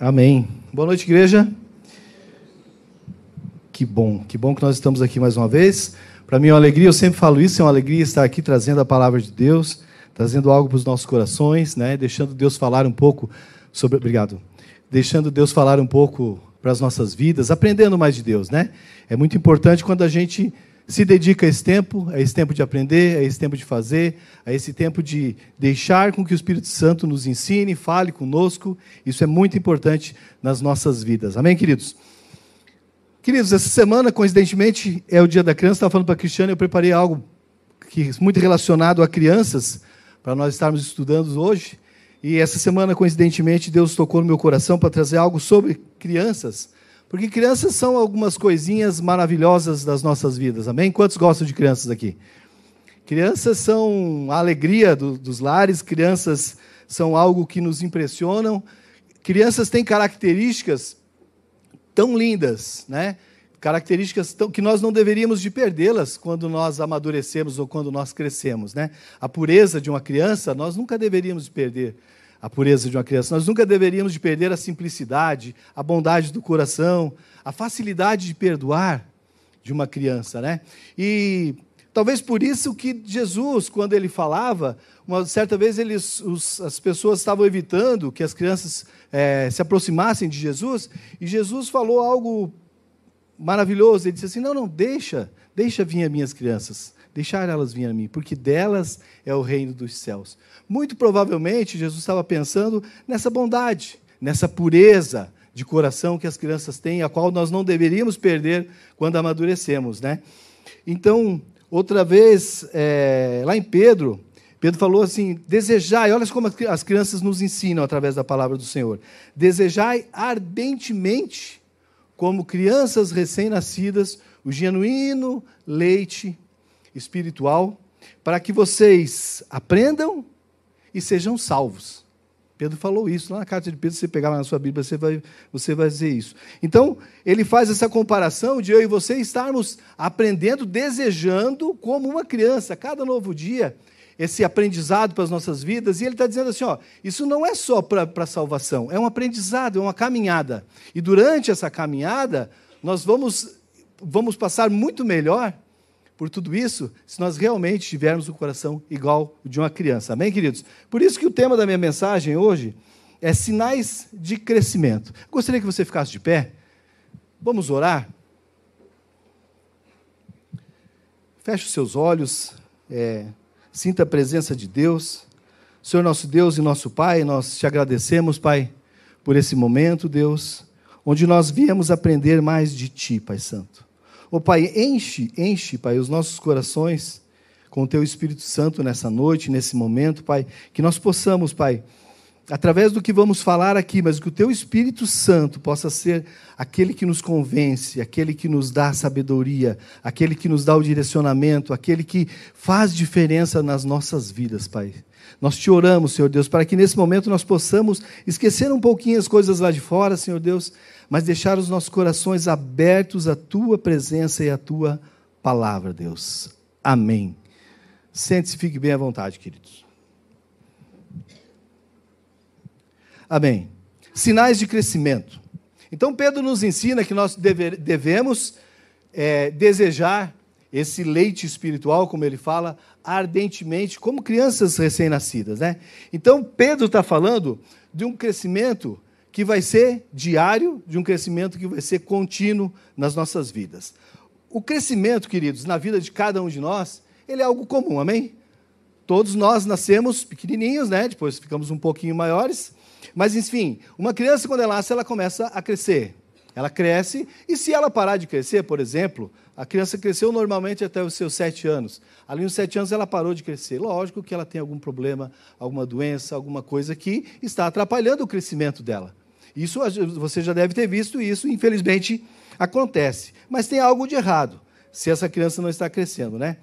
Amém. Boa noite, igreja. Que bom, que bom que nós estamos aqui mais uma vez. Para mim é uma alegria, eu sempre falo isso, é uma alegria estar aqui trazendo a palavra de Deus, trazendo algo para os nossos corações, né? deixando Deus falar um pouco sobre. Obrigado. Deixando Deus falar um pouco para as nossas vidas, aprendendo mais de Deus, né? É muito importante quando a gente se dedica a esse tempo, a esse tempo de aprender, a esse tempo de fazer, a esse tempo de deixar com que o Espírito Santo nos ensine, fale conosco. Isso é muito importante nas nossas vidas. Amém, queridos? Queridos, essa semana, coincidentemente, é o dia da criança. Estava falando para a Cristiane, eu preparei algo que muito relacionado a crianças, para nós estarmos estudando hoje. E essa semana, coincidentemente, Deus tocou no meu coração para trazer algo sobre crianças. Porque crianças são algumas coisinhas maravilhosas das nossas vidas, amém? Quantos gostam de crianças aqui? Crianças são a alegria do, dos lares, crianças são algo que nos impressionam. Crianças têm características tão lindas, né? Características tão, que nós não deveríamos de perdê-las quando nós amadurecemos ou quando nós crescemos, né? A pureza de uma criança nós nunca deveríamos perder a pureza de uma criança. Nós nunca deveríamos de perder a simplicidade, a bondade do coração, a facilidade de perdoar de uma criança, né? E talvez por isso que Jesus, quando ele falava, uma certa vez eles, os, as pessoas estavam evitando que as crianças é, se aproximassem de Jesus, e Jesus falou algo maravilhoso. Ele disse assim: Não, não, deixa, deixa vir as minhas crianças, deixar elas vir a mim, porque delas é o reino dos céus. Muito provavelmente, Jesus estava pensando nessa bondade, nessa pureza de coração que as crianças têm, a qual nós não deveríamos perder quando amadurecemos. Né? Então, outra vez, é, lá em Pedro, Pedro falou assim: desejai, olha como as crianças nos ensinam através da palavra do Senhor. Desejai ardentemente, como crianças recém-nascidas, o genuíno leite espiritual, para que vocês aprendam e sejam salvos. Pedro falou isso lá na carta de Pedro, se você pegar na sua Bíblia, você vai, você vai dizer isso. Então, ele faz essa comparação de eu e você estarmos aprendendo, desejando como uma criança, cada novo dia, esse aprendizado para as nossas vidas, e ele está dizendo assim: ó, isso não é só para a salvação, é um aprendizado, é uma caminhada. E durante essa caminhada, nós vamos, vamos passar muito melhor por tudo isso se nós realmente tivermos o um coração igual o de uma criança. Amém, queridos? Por isso que o tema da minha mensagem hoje é sinais de crescimento. Gostaria que você ficasse de pé. Vamos orar? Feche os seus olhos, é, sinta a presença de Deus. Senhor nosso Deus e nosso Pai, nós te agradecemos, Pai, por esse momento, Deus, onde nós viemos aprender mais de Ti, Pai Santo. Ô oh, Pai, enche, enche, Pai, os nossos corações com o Teu Espírito Santo nessa noite, nesse momento, Pai, que nós possamos, Pai, através do que vamos falar aqui, mas que o Teu Espírito Santo possa ser aquele que nos convence, aquele que nos dá sabedoria, aquele que nos dá o direcionamento, aquele que faz diferença nas nossas vidas, Pai. Nós te oramos, Senhor Deus, para que nesse momento nós possamos esquecer um pouquinho as coisas lá de fora, Senhor Deus, mas deixar os nossos corações abertos à tua presença e à tua palavra, Deus. Amém. Sente-se, fique bem à vontade, queridos. Amém. Sinais de crescimento. Então, Pedro nos ensina que nós deve, devemos é, desejar esse leite espiritual, como ele fala, ardentemente, como crianças recém-nascidas. Né? Então, Pedro está falando de um crescimento que vai ser diário, de um crescimento que vai ser contínuo nas nossas vidas. O crescimento, queridos, na vida de cada um de nós, ele é algo comum, amém? Todos nós nascemos pequenininhos, né? Depois ficamos um pouquinho maiores. Mas, enfim, uma criança, quando ela nasce, ela começa a crescer. Ela cresce, e se ela parar de crescer, por exemplo, a criança cresceu normalmente até os seus sete anos. Ali nos sete anos ela parou de crescer. Lógico que ela tem algum problema, alguma doença, alguma coisa que está atrapalhando o crescimento dela. Isso você já deve ter visto isso, infelizmente acontece. Mas tem algo de errado se essa criança não está crescendo, né?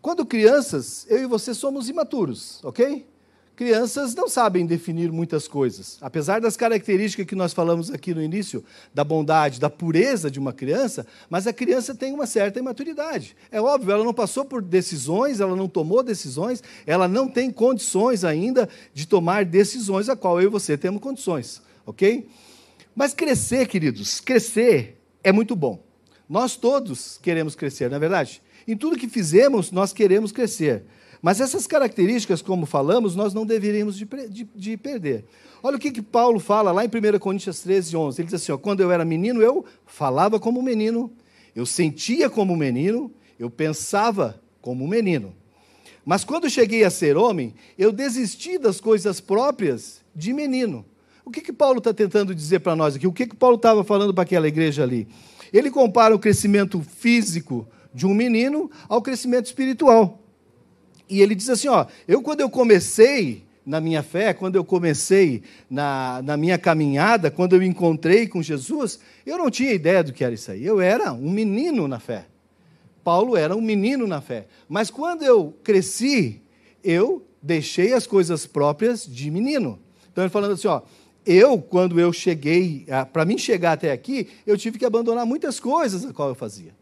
Quando crianças, eu e você somos imaturos, ok? Crianças não sabem definir muitas coisas. Apesar das características que nós falamos aqui no início, da bondade, da pureza de uma criança, mas a criança tem uma certa imaturidade. É óbvio, ela não passou por decisões, ela não tomou decisões, ela não tem condições ainda de tomar decisões a qual eu e você temos condições ok? Mas crescer, queridos, crescer é muito bom. Nós todos queremos crescer, não é verdade? Em tudo que fizemos, nós queremos crescer. Mas essas características, como falamos, nós não deveríamos de, de, de perder. Olha o que, que Paulo fala lá em 1 Coríntios 13, 11. Ele diz assim: ó, quando eu era menino, eu falava como menino, eu sentia como menino, eu pensava como menino. Mas quando cheguei a ser homem, eu desisti das coisas próprias de menino. O que, que Paulo está tentando dizer para nós aqui? O que, que Paulo estava falando para aquela igreja ali? Ele compara o crescimento físico de um menino ao crescimento espiritual. E ele diz assim: ó, eu quando eu comecei na minha fé, quando eu comecei na, na minha caminhada, quando eu encontrei com Jesus, eu não tinha ideia do que era isso aí. Eu era um menino na fé. Paulo era um menino na fé. Mas quando eu cresci, eu deixei as coisas próprias de menino. Então ele falando assim, ó, eu, quando eu cheguei, para mim chegar até aqui, eu tive que abandonar muitas coisas a qual eu fazia.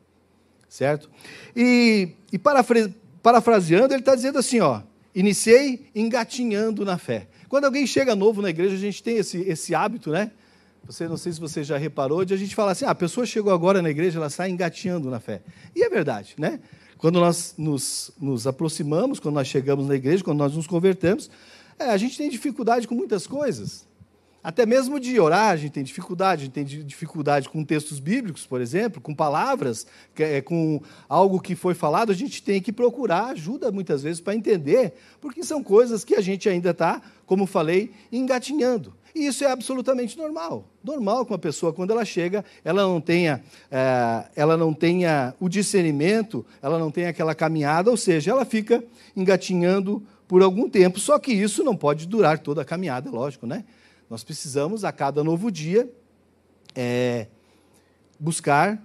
Certo? E, e parafra, parafraseando, ele está dizendo assim, ó, iniciei engatinhando na fé. Quando alguém chega novo na igreja, a gente tem esse, esse hábito, né? Você, não sei se você já reparou, de a gente falar assim, ah, a pessoa chegou agora na igreja, ela está engatinhando na fé. E é verdade, né? Quando nós nos, nos aproximamos, quando nós chegamos na igreja, quando nós nos convertemos, é, a gente tem dificuldade com muitas coisas. Até mesmo de orar, a gente tem dificuldade, a gente tem dificuldade com textos bíblicos, por exemplo, com palavras, é, com algo que foi falado, a gente tem que procurar ajuda muitas vezes para entender, porque são coisas que a gente ainda está, como falei, engatinhando. E isso é absolutamente normal. Normal que uma pessoa, quando ela chega, ela não tenha, é, ela não tenha o discernimento, ela não tenha aquela caminhada, ou seja, ela fica engatinhando por algum tempo. Só que isso não pode durar toda a caminhada, lógico, né? Nós precisamos, a cada novo dia, é, buscar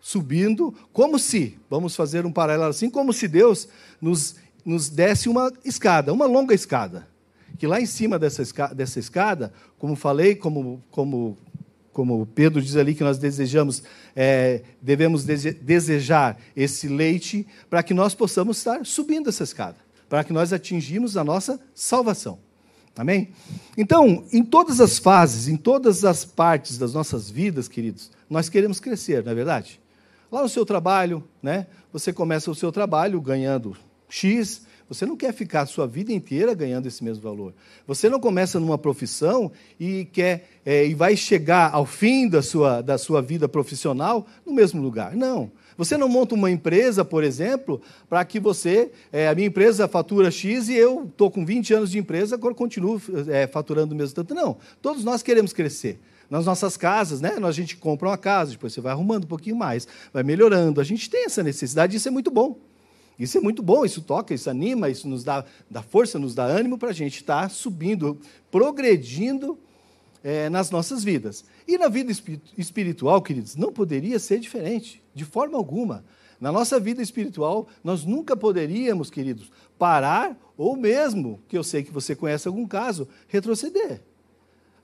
subindo, como se, vamos fazer um paralelo assim, como se Deus nos, nos desse uma escada, uma longa escada. Que lá em cima dessa escada, dessa escada como falei, como, como, como Pedro diz ali que nós desejamos, é, devemos desejar esse leite para que nós possamos estar subindo essa escada, para que nós atingimos a nossa salvação. Amém? Então, em todas as fases, em todas as partes das nossas vidas, queridos, nós queremos crescer, não é verdade? Lá no seu trabalho, né? Você começa o seu trabalho ganhando X, você não quer ficar a sua vida inteira ganhando esse mesmo valor. Você não começa numa profissão e quer é, e vai chegar ao fim da sua, da sua vida profissional no mesmo lugar. Não. Você não monta uma empresa, por exemplo, para que você. É, a minha empresa fatura X e eu estou com 20 anos de empresa, agora continuo é, faturando o mesmo tanto. Não. Todos nós queremos crescer. Nas nossas casas, né? A gente compra uma casa, depois você vai arrumando um pouquinho mais, vai melhorando. A gente tem essa necessidade, isso é muito bom. Isso é muito bom, isso toca, isso anima, isso nos dá, dá força, nos dá ânimo para a gente estar tá subindo, progredindo é, nas nossas vidas. E na vida espiritual, queridos, não poderia ser diferente, de forma alguma. Na nossa vida espiritual, nós nunca poderíamos, queridos, parar ou mesmo, que eu sei que você conhece algum caso, retroceder.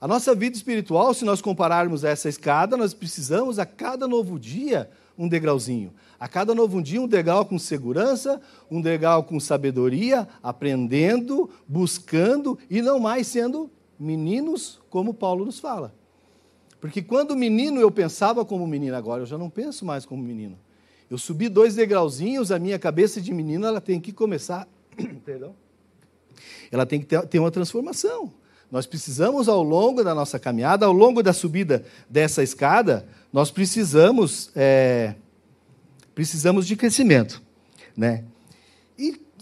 A nossa vida espiritual, se nós compararmos essa escada, nós precisamos a cada novo dia um degrauzinho. A cada novo dia, um degrau com segurança, um degrau com sabedoria, aprendendo, buscando e não mais sendo meninos, como Paulo nos fala. Porque quando menino eu pensava como menino, agora eu já não penso mais como menino. Eu subi dois degrauzinhos, a minha cabeça de menino ela tem que começar, perdão, ela tem que ter, ter uma transformação. Nós precisamos, ao longo da nossa caminhada, ao longo da subida dessa escada, nós precisamos, é, precisamos de crescimento. Né?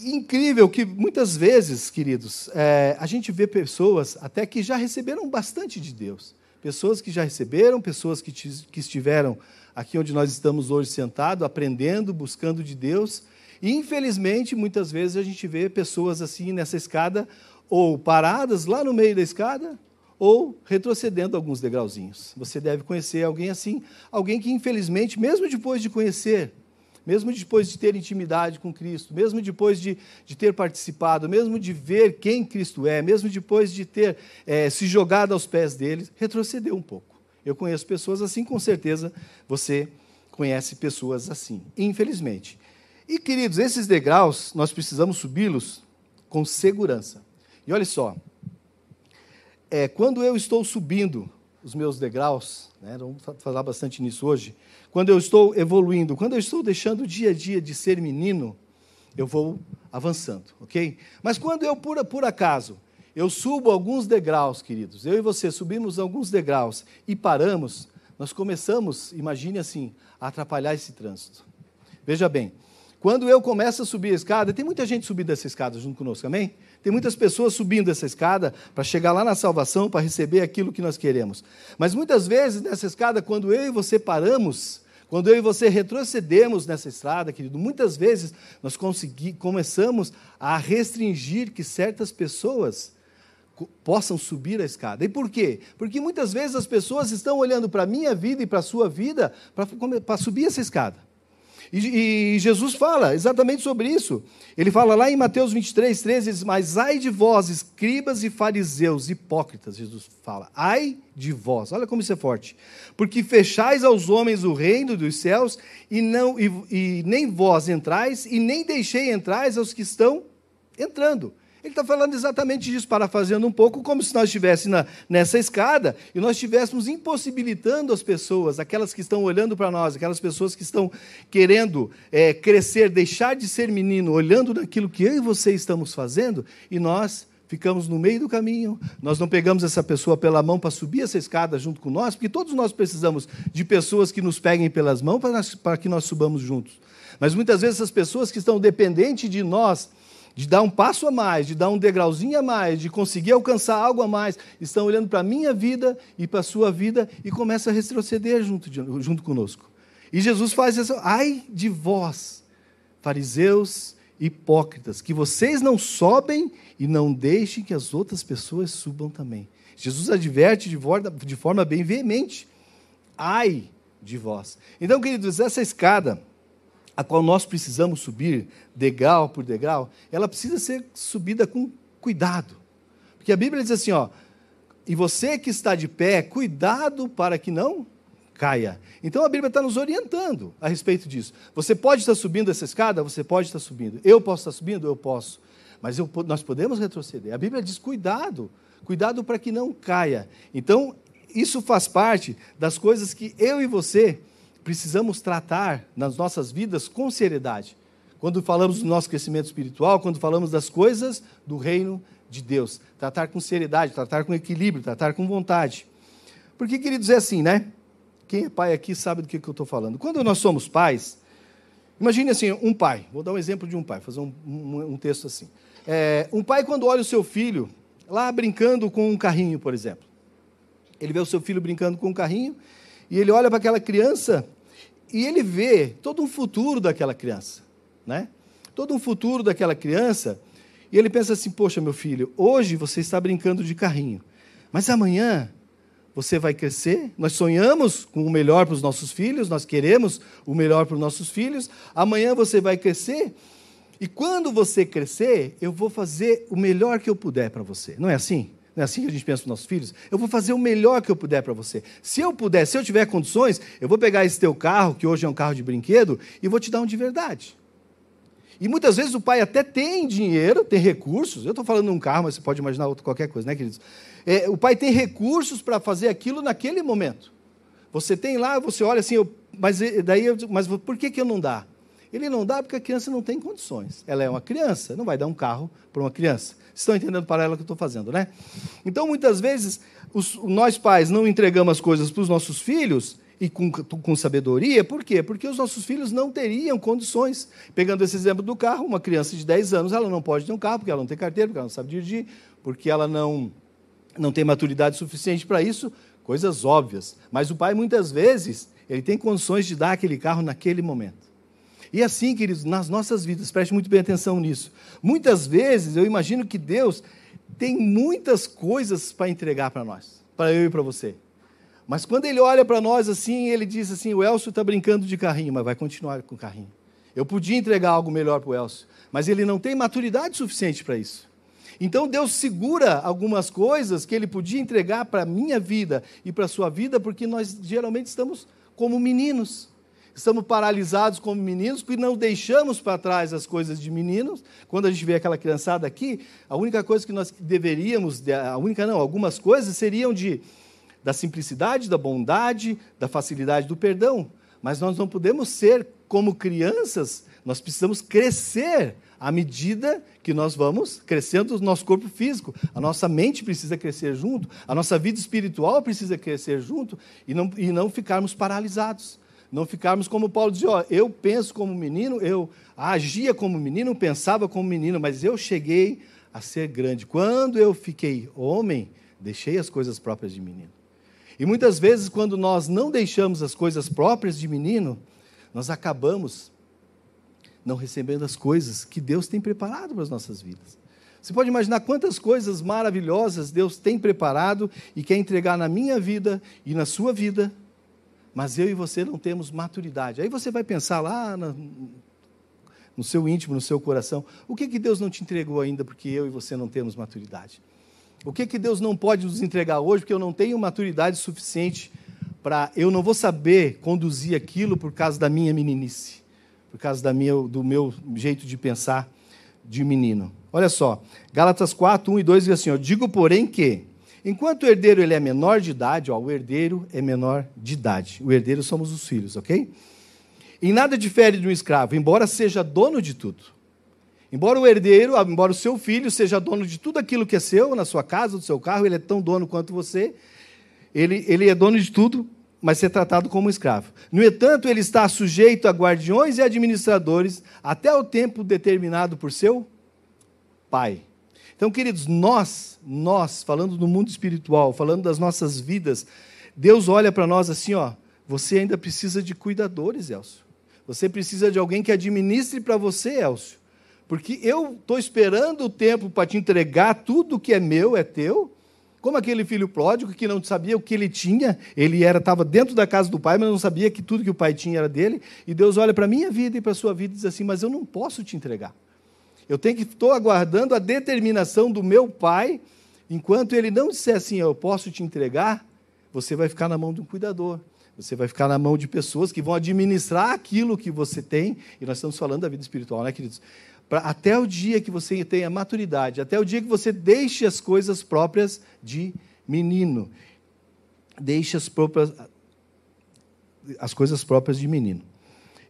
Incrível que muitas vezes, queridos, é, a gente vê pessoas até que já receberam bastante de Deus. Pessoas que já receberam, pessoas que, que estiveram aqui onde nós estamos hoje sentados, aprendendo, buscando de Deus. E, infelizmente, muitas vezes a gente vê pessoas assim nessa escada, ou paradas lá no meio da escada, ou retrocedendo alguns degrauzinhos. Você deve conhecer alguém assim, alguém que, infelizmente, mesmo depois de conhecer mesmo depois de ter intimidade com Cristo, mesmo depois de, de ter participado, mesmo de ver quem Cristo é, mesmo depois de ter é, se jogado aos pés dele, retrocedeu um pouco. Eu conheço pessoas assim, com certeza você conhece pessoas assim, infelizmente. E, queridos, esses degraus, nós precisamos subi-los com segurança. E olha só, é, quando eu estou subindo os meus degraus, né? vamos falar bastante nisso hoje. Quando eu estou evoluindo, quando eu estou deixando o dia a dia de ser menino, eu vou avançando, ok? Mas quando eu, por, por acaso, eu subo alguns degraus, queridos, eu e você subimos alguns degraus e paramos, nós começamos, imagine assim, a atrapalhar esse trânsito. Veja bem, quando eu começo a subir a escada, tem muita gente subindo essa escada junto conosco, amém? Tem muitas pessoas subindo essa escada para chegar lá na salvação, para receber aquilo que nós queremos. Mas muitas vezes nessa escada, quando eu e você paramos, quando eu e você retrocedemos nessa estrada, querido, muitas vezes nós começamos a restringir que certas pessoas possam subir a escada. E por quê? Porque muitas vezes as pessoas estão olhando para a minha vida e para a sua vida para subir essa escada. E, e, Jesus fala exatamente sobre isso. Ele fala lá em Mateus 23, 13, diz, mas ai de vós, escribas e fariseus, hipócritas, Jesus fala, ai de vós, olha como isso é forte, porque fechais aos homens o reino dos céus, e, não, e, e nem vós entrais, e nem deixei entrais aos que estão entrando. Ele está falando exatamente disso, parafraseando um pouco, como se nós estivéssemos nessa escada e nós estivéssemos impossibilitando as pessoas, aquelas que estão olhando para nós, aquelas pessoas que estão querendo é, crescer, deixar de ser menino, olhando naquilo que eu e você estamos fazendo, e nós ficamos no meio do caminho, nós não pegamos essa pessoa pela mão para subir essa escada junto com nós, porque todos nós precisamos de pessoas que nos peguem pelas mãos para, para que nós subamos juntos. Mas muitas vezes essas pessoas que estão dependentes de nós, de dar um passo a mais, de dar um degrauzinho a mais, de conseguir alcançar algo a mais, estão olhando para a minha vida e para a sua vida e começam a retroceder junto, de, junto conosco. E Jesus faz essa, ai de vós, fariseus hipócritas, que vocês não sobem e não deixem que as outras pessoas subam também. Jesus adverte de forma bem veemente, ai de vós. Então, queridos, essa escada a qual nós precisamos subir degrau por degrau, ela precisa ser subida com cuidado. Porque a Bíblia diz assim, ó, e você que está de pé, cuidado para que não caia. Então a Bíblia está nos orientando a respeito disso. Você pode estar subindo essa escada? Você pode estar subindo. Eu posso estar subindo? Eu posso. Mas eu, nós podemos retroceder. A Bíblia diz cuidado, cuidado para que não caia. Então, isso faz parte das coisas que eu e você precisamos tratar nas nossas vidas com seriedade. Quando falamos do nosso crescimento espiritual, quando falamos das coisas do reino de Deus. Tratar com seriedade, tratar com equilíbrio, tratar com vontade. Porque, queridos, é assim, né? Quem é pai aqui sabe do que, eu estou falando. Quando nós somos pais, imagine assim, um pai, vou dar um exemplo de um pai, fazer um, um, um texto assim. É, um pai, quando olha o seu filho lá brincando com um carrinho, por exemplo, ele vê o seu filho brincando com um carrinho e ele olha para aquela criança e ele vê todo um futuro daquela criança, né? Todo um futuro daquela criança, e ele pensa assim: "Poxa, meu filho, hoje você está brincando de carrinho, mas amanhã você vai crescer. Nós sonhamos com o melhor para os nossos filhos, nós queremos o melhor para os nossos filhos. Amanhã você vai crescer, e quando você crescer, eu vou fazer o melhor que eu puder para você. Não é assim? Não é assim que a gente pensa nos nossos filhos? Eu vou fazer o melhor que eu puder para você. Se eu puder, se eu tiver condições, eu vou pegar esse teu carro, que hoje é um carro de brinquedo, e vou te dar um de verdade. E muitas vezes o pai até tem dinheiro, tem recursos. Eu estou falando um carro, mas você pode imaginar outra, qualquer coisa, né, queridos? É, o pai tem recursos para fazer aquilo naquele momento. Você tem lá, você olha assim, eu, mas daí, eu, mas por que, que eu não dá? Ele não dá porque a criança não tem condições. Ela é uma criança, não vai dar um carro para uma criança. Estão entendendo para ela que eu estou fazendo, né? Então, muitas vezes, os, nós pais não entregamos as coisas para os nossos filhos e com, com sabedoria, por quê? Porque os nossos filhos não teriam condições. Pegando esse exemplo do carro, uma criança de 10 anos, ela não pode ter um carro, porque ela não tem carteira, porque ela não sabe dirigir, porque ela não, não tem maturidade suficiente para isso, coisas óbvias. Mas o pai, muitas vezes, ele tem condições de dar aquele carro naquele momento. E assim, queridos, nas nossas vidas, preste muito bem atenção nisso. Muitas vezes eu imagino que Deus tem muitas coisas para entregar para nós, para eu e para você. Mas quando ele olha para nós assim, ele diz assim: o Elcio está brincando de carrinho, mas vai continuar com o carrinho. Eu podia entregar algo melhor para o Elcio, mas ele não tem maturidade suficiente para isso. Então Deus segura algumas coisas que ele podia entregar para a minha vida e para a sua vida, porque nós geralmente estamos como meninos estamos paralisados como meninos, porque não deixamos para trás as coisas de meninos. Quando a gente vê aquela criançada aqui, a única coisa que nós deveríamos, a única não, algumas coisas seriam de da simplicidade, da bondade, da facilidade do perdão. Mas nós não podemos ser como crianças, nós precisamos crescer à medida que nós vamos crescendo o nosso corpo físico. A nossa mente precisa crescer junto, a nossa vida espiritual precisa crescer junto e não, e não ficarmos paralisados. Não ficarmos como Paulo dizia, ó, eu penso como menino, eu agia como menino, pensava como menino, mas eu cheguei a ser grande. Quando eu fiquei homem, deixei as coisas próprias de menino. E muitas vezes, quando nós não deixamos as coisas próprias de menino, nós acabamos não recebendo as coisas que Deus tem preparado para as nossas vidas. Você pode imaginar quantas coisas maravilhosas Deus tem preparado e quer entregar na minha vida e na sua vida, mas eu e você não temos maturidade. Aí você vai pensar lá no seu íntimo, no seu coração, o que, que Deus não te entregou ainda porque eu e você não temos maturidade? O que, que Deus não pode nos entregar hoje porque eu não tenho maturidade suficiente para. Eu não vou saber conduzir aquilo por causa da minha meninice, por causa da minha, do meu jeito de pensar de menino. Olha só, Gálatas 4, 1 e 2 diz assim: ó, Digo, porém, que enquanto o herdeiro ele é menor de idade, ó, o herdeiro é menor de idade. O herdeiro somos os filhos, ok? Em nada difere de um escravo, embora seja dono de tudo. Embora o herdeiro, embora o seu filho seja dono de tudo aquilo que é seu, na sua casa, do seu carro, ele é tão dono quanto você, ele, ele é dono de tudo, mas ser tratado como escravo. No entanto, ele está sujeito a guardiões e administradores até o tempo determinado por seu pai. Então, queridos, nós, nós, falando do mundo espiritual, falando das nossas vidas, Deus olha para nós assim, ó, você ainda precisa de cuidadores, Elcio. Você precisa de alguém que administre para você, Elcio. Porque eu estou esperando o tempo para te entregar tudo que é meu, é teu. Como aquele filho pródigo que não sabia o que ele tinha, ele era estava dentro da casa do pai, mas não sabia que tudo que o pai tinha era dele. E Deus olha para a minha vida e para a sua vida e diz assim: Mas eu não posso te entregar. Eu tenho que estou aguardando a determinação do meu pai. Enquanto ele não disser assim, eu posso te entregar, você vai ficar na mão de um cuidador. Você vai ficar na mão de pessoas que vão administrar aquilo que você tem. E nós estamos falando da vida espiritual, né, queridos? Pra, até o dia que você tenha maturidade, até o dia que você deixe as coisas próprias de menino. Deixe as, próprias, as coisas próprias de menino.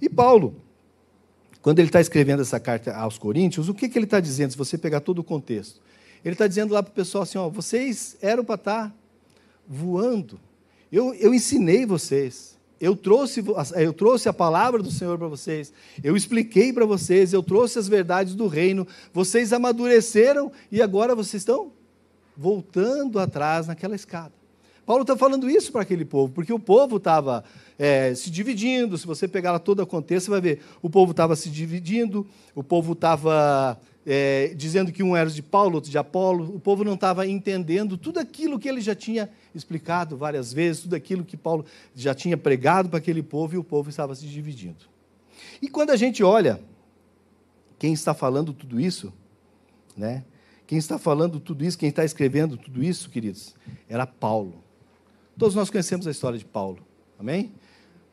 E Paulo, quando ele está escrevendo essa carta aos Coríntios, o que, que ele está dizendo, se você pegar todo o contexto? Ele está dizendo lá para o pessoal assim: ó, vocês eram para estar tá voando. Eu, eu ensinei vocês. Eu trouxe, eu trouxe a palavra do Senhor para vocês, eu expliquei para vocês, eu trouxe as verdades do reino, vocês amadureceram e agora vocês estão voltando atrás naquela escada. Paulo está falando isso para aquele povo, porque o povo estava é, se dividindo. Se você pegar todo o contexto, você vai ver. O povo estava se dividindo, o povo estava é, dizendo que um era de Paulo, outro de Apolo. O povo não estava entendendo tudo aquilo que ele já tinha explicado várias vezes, tudo aquilo que Paulo já tinha pregado para aquele povo, e o povo estava se dividindo. E quando a gente olha quem está falando tudo isso, né? Quem está falando tudo isso, quem está escrevendo tudo isso, queridos, era Paulo. Todos nós conhecemos a história de Paulo, amém?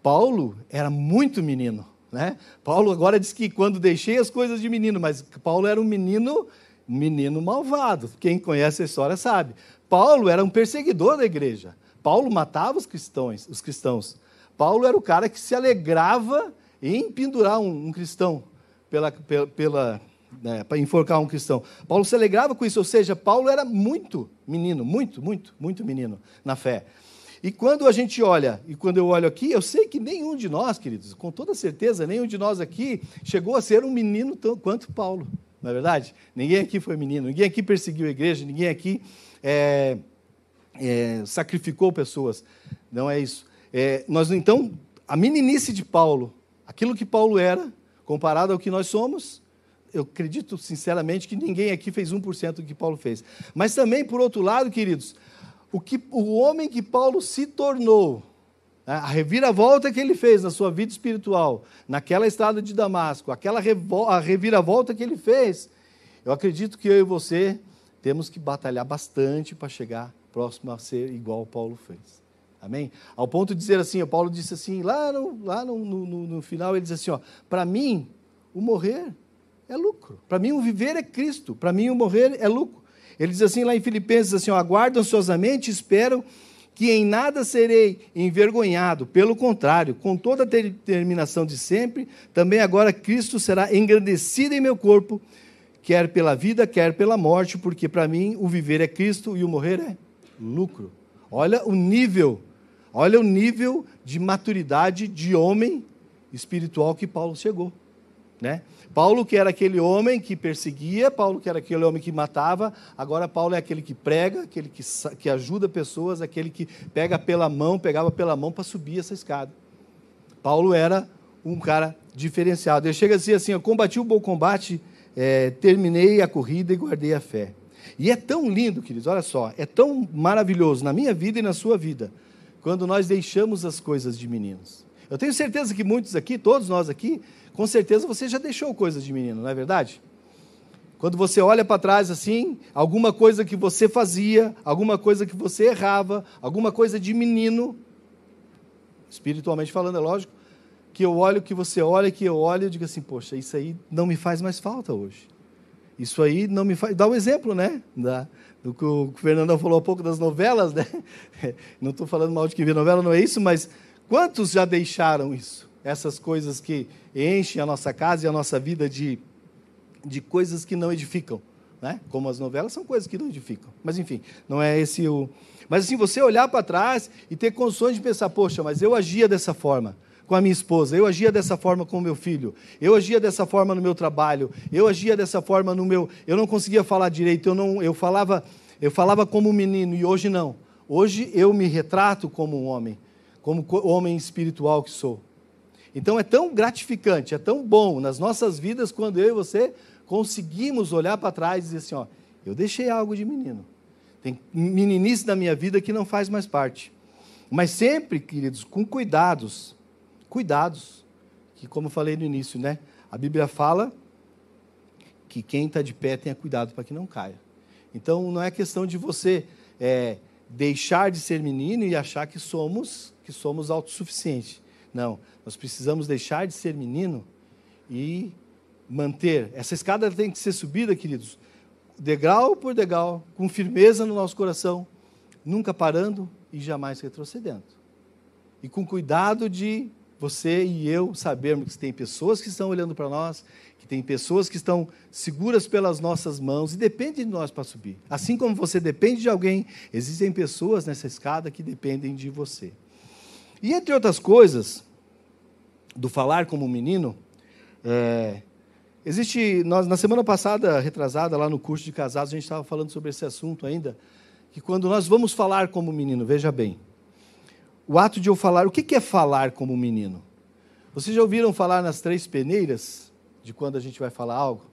Paulo era muito menino, né? Paulo agora diz que quando deixei as coisas de menino, mas Paulo era um menino, menino malvado. Quem conhece a história sabe. Paulo era um perseguidor da igreja. Paulo matava os cristãos, os cristãos. Paulo era o cara que se alegrava em pendurar um, um cristão pela, pela, pela né, para enforcar um cristão. Paulo se alegrava com isso, ou seja, Paulo era muito menino, muito, muito, muito menino na fé. E quando a gente olha, e quando eu olho aqui, eu sei que nenhum de nós, queridos, com toda certeza, nenhum de nós aqui chegou a ser um menino tão, quanto Paulo, não é verdade? Ninguém aqui foi menino, ninguém aqui perseguiu a igreja, ninguém aqui é, é, sacrificou pessoas. Não é isso. É, nós, então, a meninice de Paulo, aquilo que Paulo era, comparado ao que nós somos, eu acredito sinceramente que ninguém aqui fez 1% do que Paulo fez. Mas também, por outro lado, queridos, o, que, o homem que Paulo se tornou, né, a reviravolta que ele fez na sua vida espiritual, naquela estrada de Damasco, aquela a reviravolta que ele fez, eu acredito que eu e você temos que batalhar bastante para chegar próximo a ser igual Paulo fez. Amém? Ao ponto de dizer assim, o Paulo disse assim, lá no, lá no, no, no final, ele diz assim: para mim, o morrer é lucro. Para mim, o viver é Cristo. Para mim, o morrer é lucro. Ele diz assim lá em Filipenses, assim, ó, aguardam ansiosamente, esperam que em nada serei envergonhado, pelo contrário, com toda a determinação de sempre, também agora Cristo será engrandecido em meu corpo, quer pela vida, quer pela morte, porque para mim o viver é Cristo e o morrer é lucro. Olha o nível, olha o nível de maturidade de homem espiritual que Paulo chegou, né? Paulo, que era aquele homem que perseguia, Paulo, que era aquele homem que matava, agora Paulo é aquele que prega, aquele que, que ajuda pessoas, aquele que pega pela mão, pegava pela mão para subir essa escada. Paulo era um cara diferenciado. Ele chega a dizer assim: Eu combati o bom combate, é, terminei a corrida e guardei a fé. E é tão lindo, queridos, olha só, é tão maravilhoso na minha vida e na sua vida, quando nós deixamos as coisas de meninos. Eu tenho certeza que muitos aqui, todos nós aqui, com certeza você já deixou coisas de menino, não é verdade? Quando você olha para trás assim, alguma coisa que você fazia, alguma coisa que você errava, alguma coisa de menino, espiritualmente falando, é lógico, que eu olho, que você olha, que eu olho e digo assim, poxa, isso aí não me faz mais falta hoje. Isso aí não me faz. Dá um exemplo, né? Da, do que o Fernando falou há pouco das novelas, né? Não estou falando mal de quem vê novela, não é isso, mas quantos já deixaram isso? Essas coisas que enchem a nossa casa e a nossa vida de, de coisas que não edificam. Né? Como as novelas são coisas que não edificam. Mas enfim, não é esse o. Mas assim, você olhar para trás e ter condições de pensar, poxa, mas eu agia dessa forma com a minha esposa, eu agia dessa forma com o meu filho, eu agia dessa forma no meu trabalho, eu agia dessa forma no meu. Eu não conseguia falar direito, eu não, eu falava, eu falava como um menino e hoje não. Hoje eu me retrato como um homem, como homem espiritual que sou. Então é tão gratificante, é tão bom nas nossas vidas quando eu e você conseguimos olhar para trás e dizer assim: ó, eu deixei algo de menino. Tem meninice da minha vida que não faz mais parte. Mas sempre, queridos, com cuidados. Cuidados. Que, como eu falei no início, né? A Bíblia fala que quem está de pé tenha cuidado para que não caia. Então, não é questão de você é, deixar de ser menino e achar que somos que somos autossuficientes. Não, nós precisamos deixar de ser menino e manter. Essa escada tem que ser subida, queridos, degrau por degrau, com firmeza no nosso coração, nunca parando e jamais retrocedendo. E com cuidado de você e eu sabermos que tem pessoas que estão olhando para nós, que tem pessoas que estão seguras pelas nossas mãos e depende de nós para subir. Assim como você depende de alguém, existem pessoas nessa escada que dependem de você. E entre outras coisas, do falar como menino, é, existe, nós, na semana passada, retrasada, lá no curso de casados, a gente estava falando sobre esse assunto ainda, que quando nós vamos falar como menino, veja bem, o ato de eu falar, o que é falar como menino? Vocês já ouviram falar nas três peneiras, de quando a gente vai falar algo?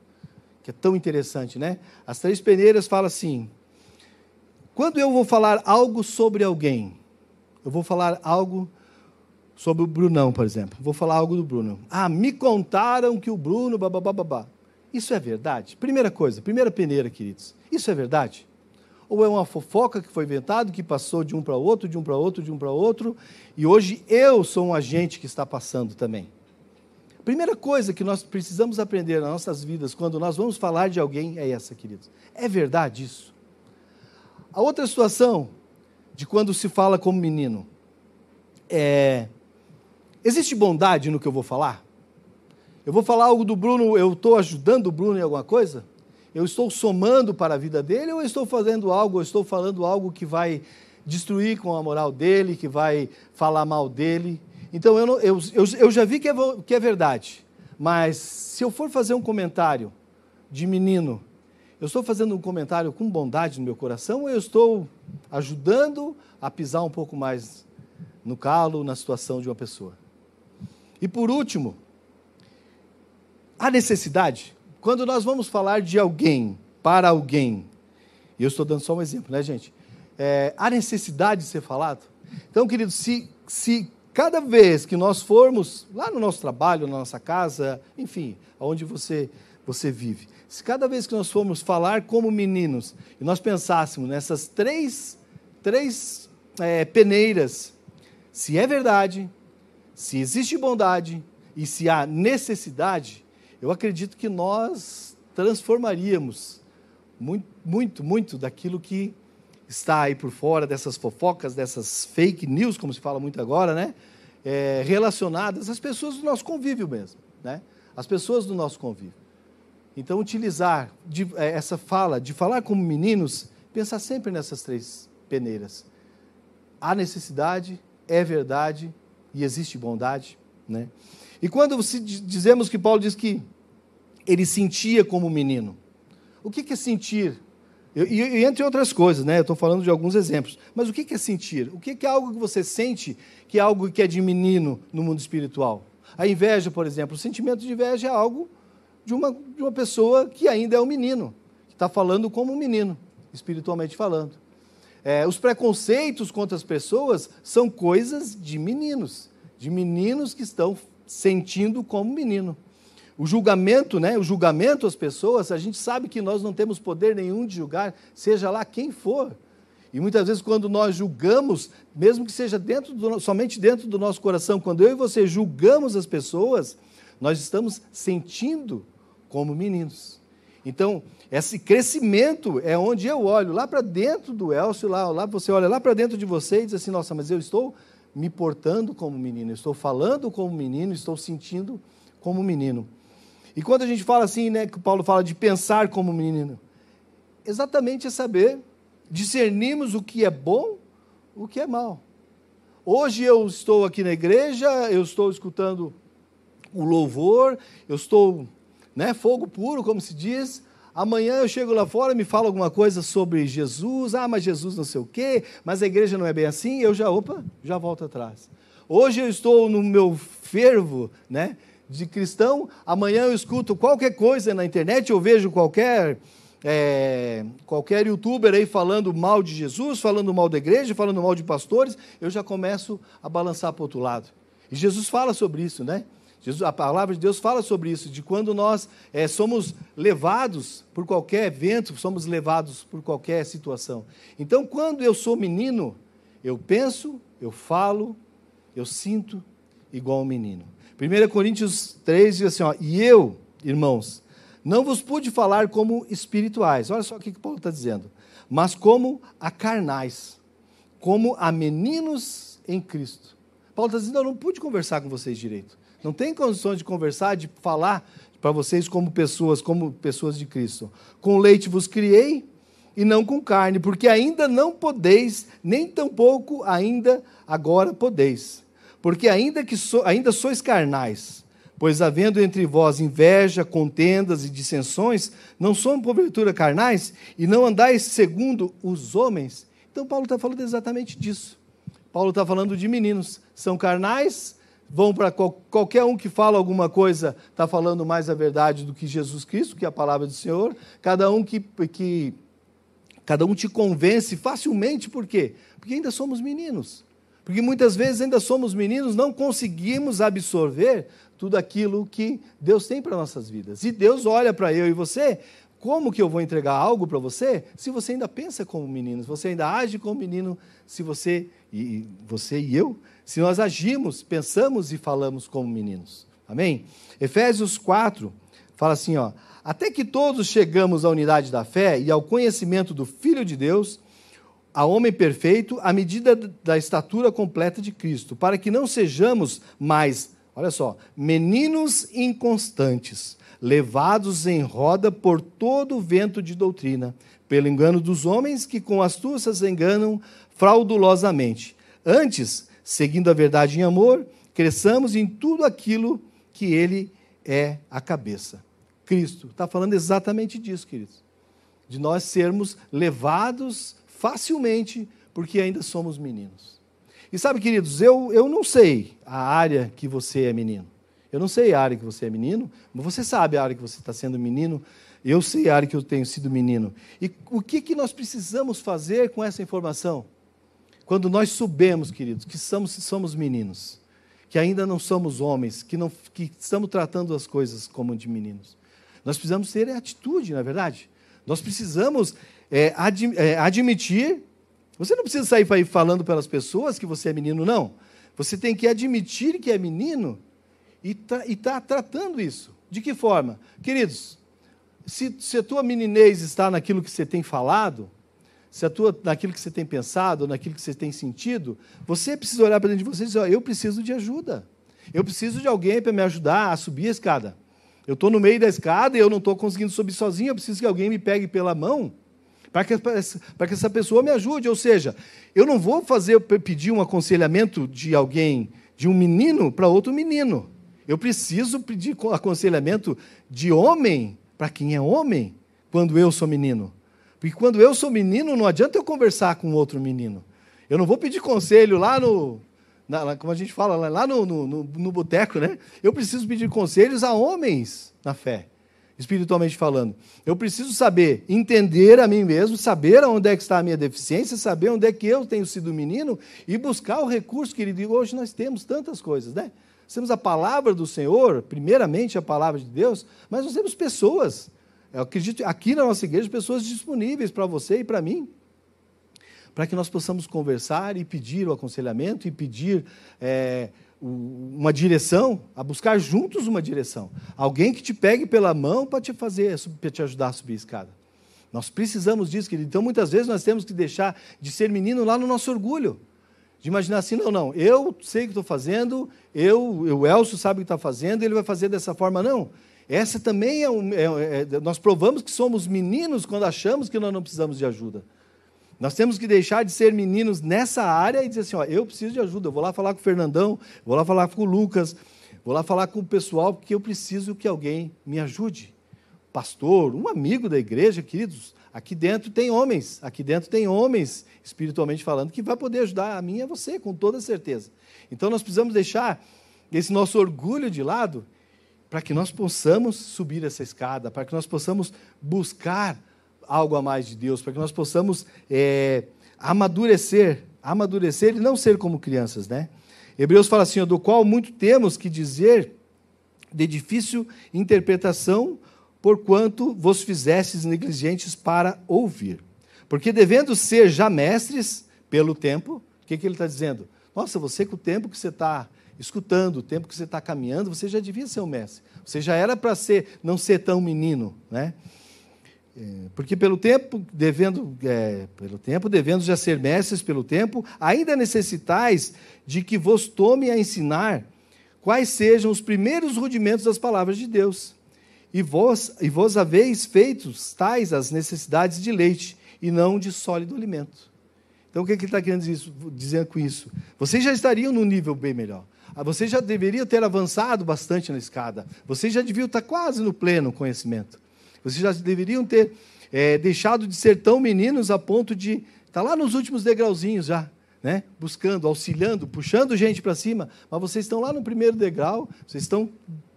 Que é tão interessante, né? As três peneiras falam assim, quando eu vou falar algo sobre alguém, eu vou falar algo sobre o Brunão, por exemplo. Vou falar algo do Bruno. Ah, me contaram que o Bruno, babá. Isso é verdade? Primeira coisa, primeira peneira, queridos. Isso é verdade? Ou é uma fofoca que foi inventado, que passou de um para outro, de um para outro, de um para outro, e hoje eu sou um agente que está passando também? Primeira coisa que nós precisamos aprender nas nossas vidas, quando nós vamos falar de alguém, é essa, queridos. É verdade isso? A outra situação de quando se fala como menino é. Existe bondade no que eu vou falar? Eu vou falar algo do Bruno, eu estou ajudando o Bruno em alguma coisa? Eu estou somando para a vida dele ou eu estou fazendo algo, eu estou falando algo que vai destruir com a moral dele, que vai falar mal dele? Então eu, não, eu, eu, eu já vi que é, que é verdade, mas se eu for fazer um comentário de menino, eu estou fazendo um comentário com bondade no meu coração ou eu estou ajudando a pisar um pouco mais no calo, na situação de uma pessoa? E por último, a necessidade. Quando nós vamos falar de alguém para alguém, e eu estou dando só um exemplo, né, gente? É, a necessidade de ser falado. Então, queridos, se, se cada vez que nós formos lá no nosso trabalho, na nossa casa, enfim, aonde você, você vive, se cada vez que nós formos falar como meninos e nós pensássemos nessas três, três é, peneiras, se é verdade, se existe bondade e se há necessidade, eu acredito que nós transformaríamos muito, muito, muito daquilo que está aí por fora dessas fofocas, dessas fake news, como se fala muito agora, né? É, relacionadas às pessoas do nosso convívio mesmo, né? As pessoas do nosso convívio. Então, utilizar de, é, essa fala, de falar como meninos, pensar sempre nessas três peneiras. Há necessidade, é verdade e existe bondade, né? E quando dizemos que Paulo diz que ele sentia como menino, o que é sentir? E, e, entre outras coisas, né? Eu estou falando de alguns exemplos. Mas o que é sentir? O que é algo que você sente que é algo que é de menino no mundo espiritual? A inveja, por exemplo. O sentimento de inveja é algo de uma, de uma pessoa que ainda é um menino, que está falando como um menino, espiritualmente falando. É, os preconceitos contra as pessoas são coisas de meninos, de meninos que estão sentindo como menino. O julgamento, né? O julgamento às pessoas, a gente sabe que nós não temos poder nenhum de julgar, seja lá quem for. E muitas vezes, quando nós julgamos, mesmo que seja dentro do, somente dentro do nosso coração, quando eu e você julgamos as pessoas, nós estamos sentindo como meninos. Então, esse crescimento é onde eu olho lá para dentro do Elcio, lá, lá você olha lá para dentro de você e diz assim: nossa, mas eu estou me portando como menino, estou falando como menino, estou sentindo como menino. E quando a gente fala assim, né, que o Paulo fala de pensar como menino, exatamente é saber discernirmos o que é bom, o que é mal. Hoje eu estou aqui na igreja, eu estou escutando o louvor, eu estou, né, fogo puro, como se diz. Amanhã eu chego lá fora, me fala alguma coisa sobre Jesus, ah, mas Jesus não sei o quê, mas a igreja não é bem assim, eu já, opa, já volto atrás. Hoje eu estou no meu fervo, né, de cristão, amanhã eu escuto qualquer coisa na internet, eu vejo qualquer é, qualquer youtuber aí falando mal de Jesus, falando mal da igreja, falando mal de pastores, eu já começo a balançar para o outro lado. E Jesus fala sobre isso, né? Jesus, a palavra de Deus fala sobre isso, de quando nós é, somos levados por qualquer evento, somos levados por qualquer situação. Então, quando eu sou menino, eu penso, eu falo, eu sinto igual um menino. 1 Coríntios 3 diz assim: ó, E eu, irmãos, não vos pude falar como espirituais. Olha só o que, Paulo está dizendo. Mas como a carnais, como a meninos em Cristo. Paulo está dizendo: Eu não pude conversar com vocês direito. Não tem condições de conversar, de falar para vocês como pessoas, como pessoas de Cristo. Com leite vos criei e não com carne, porque ainda não podeis, nem tampouco ainda agora podeis porque ainda que so, ainda sois carnais, pois havendo entre vós inveja, contendas e dissensões, não somos porventura carnais e não andais segundo os homens. Então Paulo está falando exatamente disso. Paulo está falando de meninos, são carnais, vão para qual, qualquer um que fala alguma coisa, está falando mais a verdade do que Jesus Cristo, que é a palavra do Senhor. Cada um que, que cada um te convence facilmente, por quê? Porque ainda somos meninos. Porque muitas vezes ainda somos meninos, não conseguimos absorver tudo aquilo que Deus tem para nossas vidas. E Deus olha para eu e você, como que eu vou entregar algo para você se você ainda pensa como menino, se você ainda age como menino, se você e você e eu, se nós agimos, pensamos e falamos como meninos. Amém? Efésios 4 fala assim, ó: Até que todos chegamos à unidade da fé e ao conhecimento do Filho de Deus, a homem perfeito à medida da estatura completa de Cristo, para que não sejamos mais, olha só, meninos inconstantes, levados em roda por todo o vento de doutrina, pelo engano dos homens que com astúcias enganam fraudulosamente. Antes, seguindo a verdade em amor, cresçamos em tudo aquilo que ele é a cabeça. Cristo está falando exatamente disso, queridos. De nós sermos levados facilmente, porque ainda somos meninos. E sabe, queridos, eu, eu não sei a área que você é menino. Eu não sei a área que você é menino, mas você sabe a área que você está sendo menino. Eu sei a área que eu tenho sido menino. E o que, que nós precisamos fazer com essa informação? Quando nós sabemos, queridos, que somos, somos meninos, que ainda não somos homens, que, não, que estamos tratando as coisas como de meninos. Nós precisamos ter atitude, não é verdade? Nós precisamos é, ad, é, admitir. Você não precisa sair falando pelas pessoas que você é menino, não. Você tem que admitir que é menino e está tá tratando isso. De que forma? Queridos, se, se a tua meninez está naquilo que você tem falado, se atua naquilo que você tem pensado, naquilo que você tem sentido, você precisa olhar para dentro de você e dizer: eu preciso de ajuda. Eu preciso de alguém para me ajudar a subir a escada. Eu estou no meio da escada e eu não estou conseguindo subir sozinho, eu preciso que alguém me pegue pela mão para que, para que essa pessoa me ajude. Ou seja, eu não vou fazer pedir um aconselhamento de alguém, de um menino para outro menino. Eu preciso pedir aconselhamento de homem para quem é homem, quando eu sou menino. Porque quando eu sou menino, não adianta eu conversar com outro menino. Eu não vou pedir conselho lá no. Na, como a gente fala, lá no, no, no, no boteco, né? Eu preciso pedir conselhos a homens na fé, espiritualmente falando. Eu preciso saber, entender a mim mesmo, saber onde é que está a minha deficiência, saber onde é que eu tenho sido menino e buscar o recurso, que ele diz. Hoje nós temos tantas coisas, né? Nós temos a palavra do Senhor, primeiramente a palavra de Deus, mas nós temos pessoas eu acredito aqui na nossa igreja pessoas disponíveis para você e para mim, para que nós possamos conversar e pedir o aconselhamento e pedir é, uma direção, a buscar juntos uma direção. Alguém que te pegue pela mão para te fazer, para te ajudar a subir a escada. Nós precisamos disso, querido. Então, muitas vezes nós temos que deixar de ser menino lá no nosso orgulho. De imaginar assim, não, não, eu sei o que estou fazendo, eu, o Elcio sabe o que está fazendo, ele vai fazer dessa forma. Não, essa também é, um, é, é, Nós provamos que somos meninos quando achamos que nós não precisamos de ajuda. Nós temos que deixar de ser meninos nessa área e dizer assim: ó, eu preciso de ajuda. Eu vou lá falar com o Fernandão, vou lá falar com o Lucas, vou lá falar com o pessoal, porque eu preciso que alguém me ajude. Pastor, um amigo da igreja, queridos, aqui dentro tem homens, aqui dentro tem homens, espiritualmente falando, que vai poder ajudar a mim e a você, com toda certeza. Então nós precisamos deixar esse nosso orgulho de lado para que nós possamos subir essa escada, para que nós possamos buscar algo a mais de Deus, para que nós possamos é, amadurecer, amadurecer e não ser como crianças, né? Hebreus fala assim, do qual muito temos que dizer de difícil interpretação, porquanto vos fizestes negligentes para ouvir. Porque devendo ser já mestres pelo tempo, o que, que ele está dizendo? Nossa, você com o tempo que você está escutando, o tempo que você está caminhando, você já devia ser um mestre. Você já era para ser, não ser tão menino, né? É, porque pelo tempo, devendo, é, pelo tempo, devendo já ser mestres pelo tempo, ainda necessitais de que vos tome a ensinar quais sejam os primeiros rudimentos das palavras de Deus. E vós, e vós haveis feitos tais as necessidades de leite, e não de sólido alimento. Então, o que, ele está querendo dizer, dizer com isso? Vocês já estariam num nível bem melhor. Ah, você já deveria ter avançado bastante na escada. Vocês já deviam estar quase no pleno conhecimento. Vocês já deveriam ter é, deixado de ser tão meninos a ponto de estar lá nos últimos degrauzinhos já, né? buscando, auxiliando, puxando gente para cima. Mas vocês estão lá no primeiro degrau, vocês estão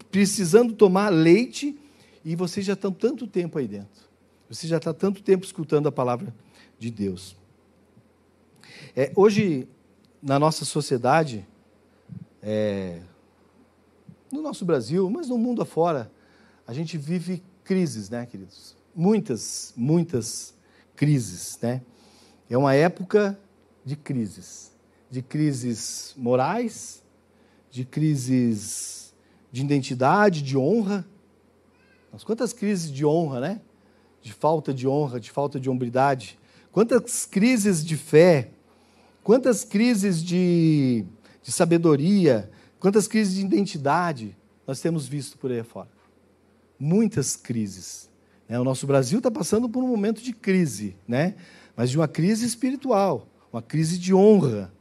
precisando tomar leite e vocês já estão tanto tempo aí dentro. Você já está tanto tempo escutando a palavra de Deus. É, hoje, na nossa sociedade, é, no nosso Brasil, mas no mundo afora, a gente vive crises, né, queridos? Muitas, muitas crises, né? É uma época de crises, de crises morais, de crises de identidade, de honra. Mas quantas crises de honra, né? De falta de honra, de falta de hombridade. Quantas crises de fé, quantas crises de de sabedoria, quantas crises de identidade nós temos visto por aí fora. Muitas crises. Né? O nosso Brasil está passando por um momento de crise, né? mas de uma crise espiritual, uma crise de honra,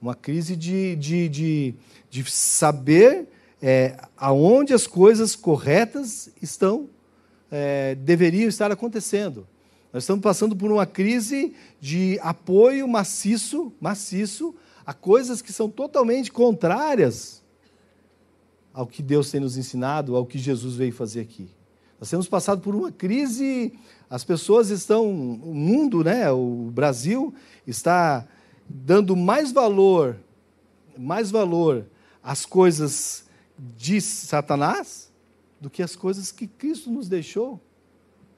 uma crise de, de, de, de saber é, aonde as coisas corretas estão, é, deveriam estar acontecendo. Nós estamos passando por uma crise de apoio maciço, maciço a coisas que são totalmente contrárias ao que Deus tem nos ensinado, ao que Jesus veio fazer aqui. Nós temos passado por uma crise, as pessoas estão, o mundo, né, o Brasil está dando mais valor, mais valor às coisas de Satanás do que às coisas que Cristo nos deixou.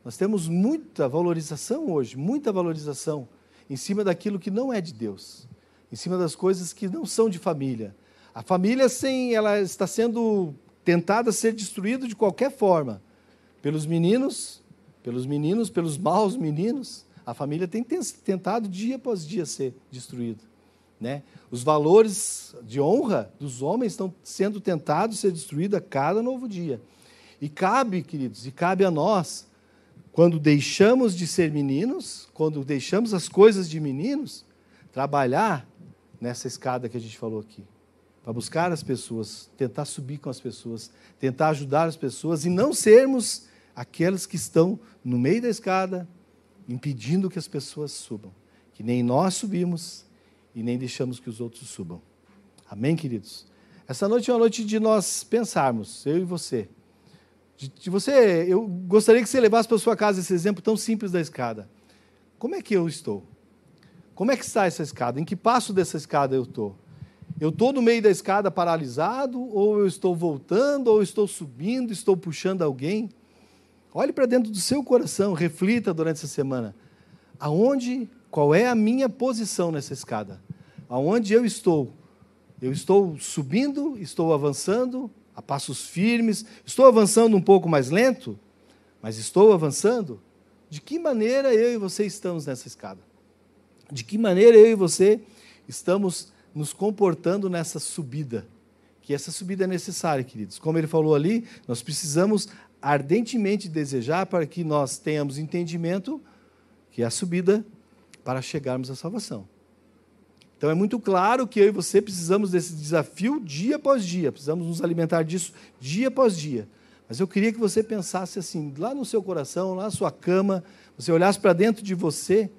Nós temos muita valorização hoje, muita valorização em cima daquilo que não é de Deus em cima das coisas que não são de família. A família, sim, ela está sendo tentada a ser destruída de qualquer forma. Pelos meninos, pelos meninos, pelos maus meninos. A família tem tentado dia após dia ser destruída. Né? Os valores de honra dos homens estão sendo tentados ser destruídos a cada novo dia. E cabe, queridos, e cabe a nós, quando deixamos de ser meninos, quando deixamos as coisas de meninos, trabalhar nessa escada que a gente falou aqui. Para buscar as pessoas, tentar subir com as pessoas, tentar ajudar as pessoas e não sermos aqueles que estão no meio da escada, impedindo que as pessoas subam. Que nem nós subimos e nem deixamos que os outros subam. Amém, queridos? Essa noite é uma noite de nós pensarmos, eu e você. De, de você, eu gostaria que você levasse para sua casa esse exemplo tão simples da escada. Como é que eu estou? Como é que está essa escada? Em que passo dessa escada eu estou? Eu estou no meio da escada paralisado, ou eu estou voltando, ou eu estou subindo, estou puxando alguém? Olhe para dentro do seu coração, reflita durante essa semana. Aonde qual é a minha posição nessa escada? Aonde eu estou? Eu estou subindo, estou avançando a passos firmes, estou avançando um pouco mais lento, mas estou avançando? De que maneira eu e você estamos nessa escada? De que maneira eu e você estamos nos comportando nessa subida? Que essa subida é necessária, queridos. Como ele falou ali, nós precisamos ardentemente desejar para que nós tenhamos entendimento que a subida para chegarmos à salvação. Então é muito claro que eu e você precisamos desse desafio dia após dia, precisamos nos alimentar disso dia após dia. Mas eu queria que você pensasse assim, lá no seu coração, lá na sua cama, você olhasse para dentro de você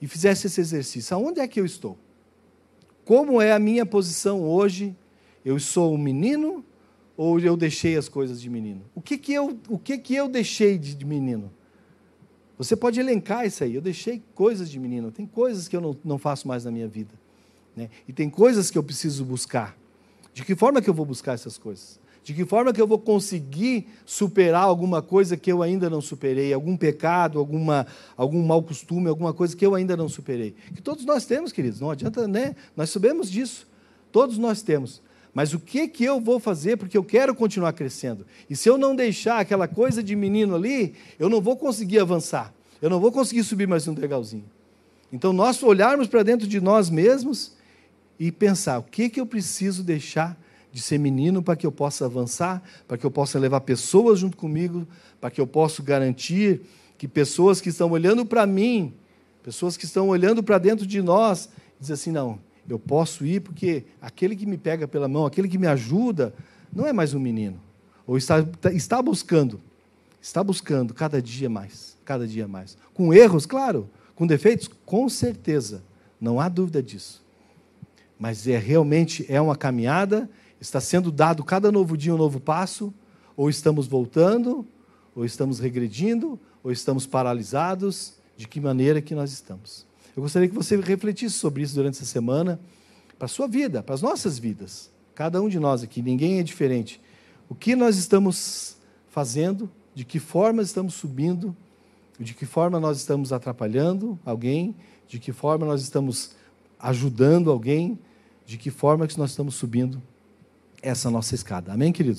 e fizesse esse exercício. Aonde é que eu estou? Como é a minha posição hoje? Eu sou um menino ou eu deixei as coisas de menino? O que que eu, o que que eu deixei de menino? Você pode elencar isso aí. Eu deixei coisas de menino. Tem coisas que eu não, não faço mais na minha vida. Né? E tem coisas que eu preciso buscar. De que forma que eu vou buscar essas coisas? De que forma que eu vou conseguir superar alguma coisa que eu ainda não superei? Algum pecado, alguma, algum mau costume, alguma coisa que eu ainda não superei? Que todos nós temos, queridos. Não adianta, né? Nós sabemos disso. Todos nós temos. Mas o que, que eu vou fazer porque eu quero continuar crescendo? E se eu não deixar aquela coisa de menino ali, eu não vou conseguir avançar. Eu não vou conseguir subir mais um degrauzinho. Então, nós olharmos para dentro de nós mesmos e pensar: o que, que eu preciso deixar de ser menino para que eu possa avançar, para que eu possa levar pessoas junto comigo, para que eu possa garantir que pessoas que estão olhando para mim, pessoas que estão olhando para dentro de nós, dizem assim: não, eu posso ir porque aquele que me pega pela mão, aquele que me ajuda, não é mais um menino. Ou está, está buscando, está buscando cada dia mais, cada dia mais. Com erros, claro, com defeitos, com certeza, não há dúvida disso. Mas é realmente é uma caminhada, está sendo dado cada novo dia um novo passo, ou estamos voltando, ou estamos regredindo, ou estamos paralisados, de que maneira que nós estamos. Eu gostaria que você refletisse sobre isso durante essa semana, para a sua vida, para as nossas vidas. Cada um de nós aqui, ninguém é diferente. O que nós estamos fazendo, de que forma estamos subindo, de que forma nós estamos atrapalhando alguém, de que forma nós estamos ajudando alguém, de que forma que nós estamos subindo essa nossa escada. Amém, queridos?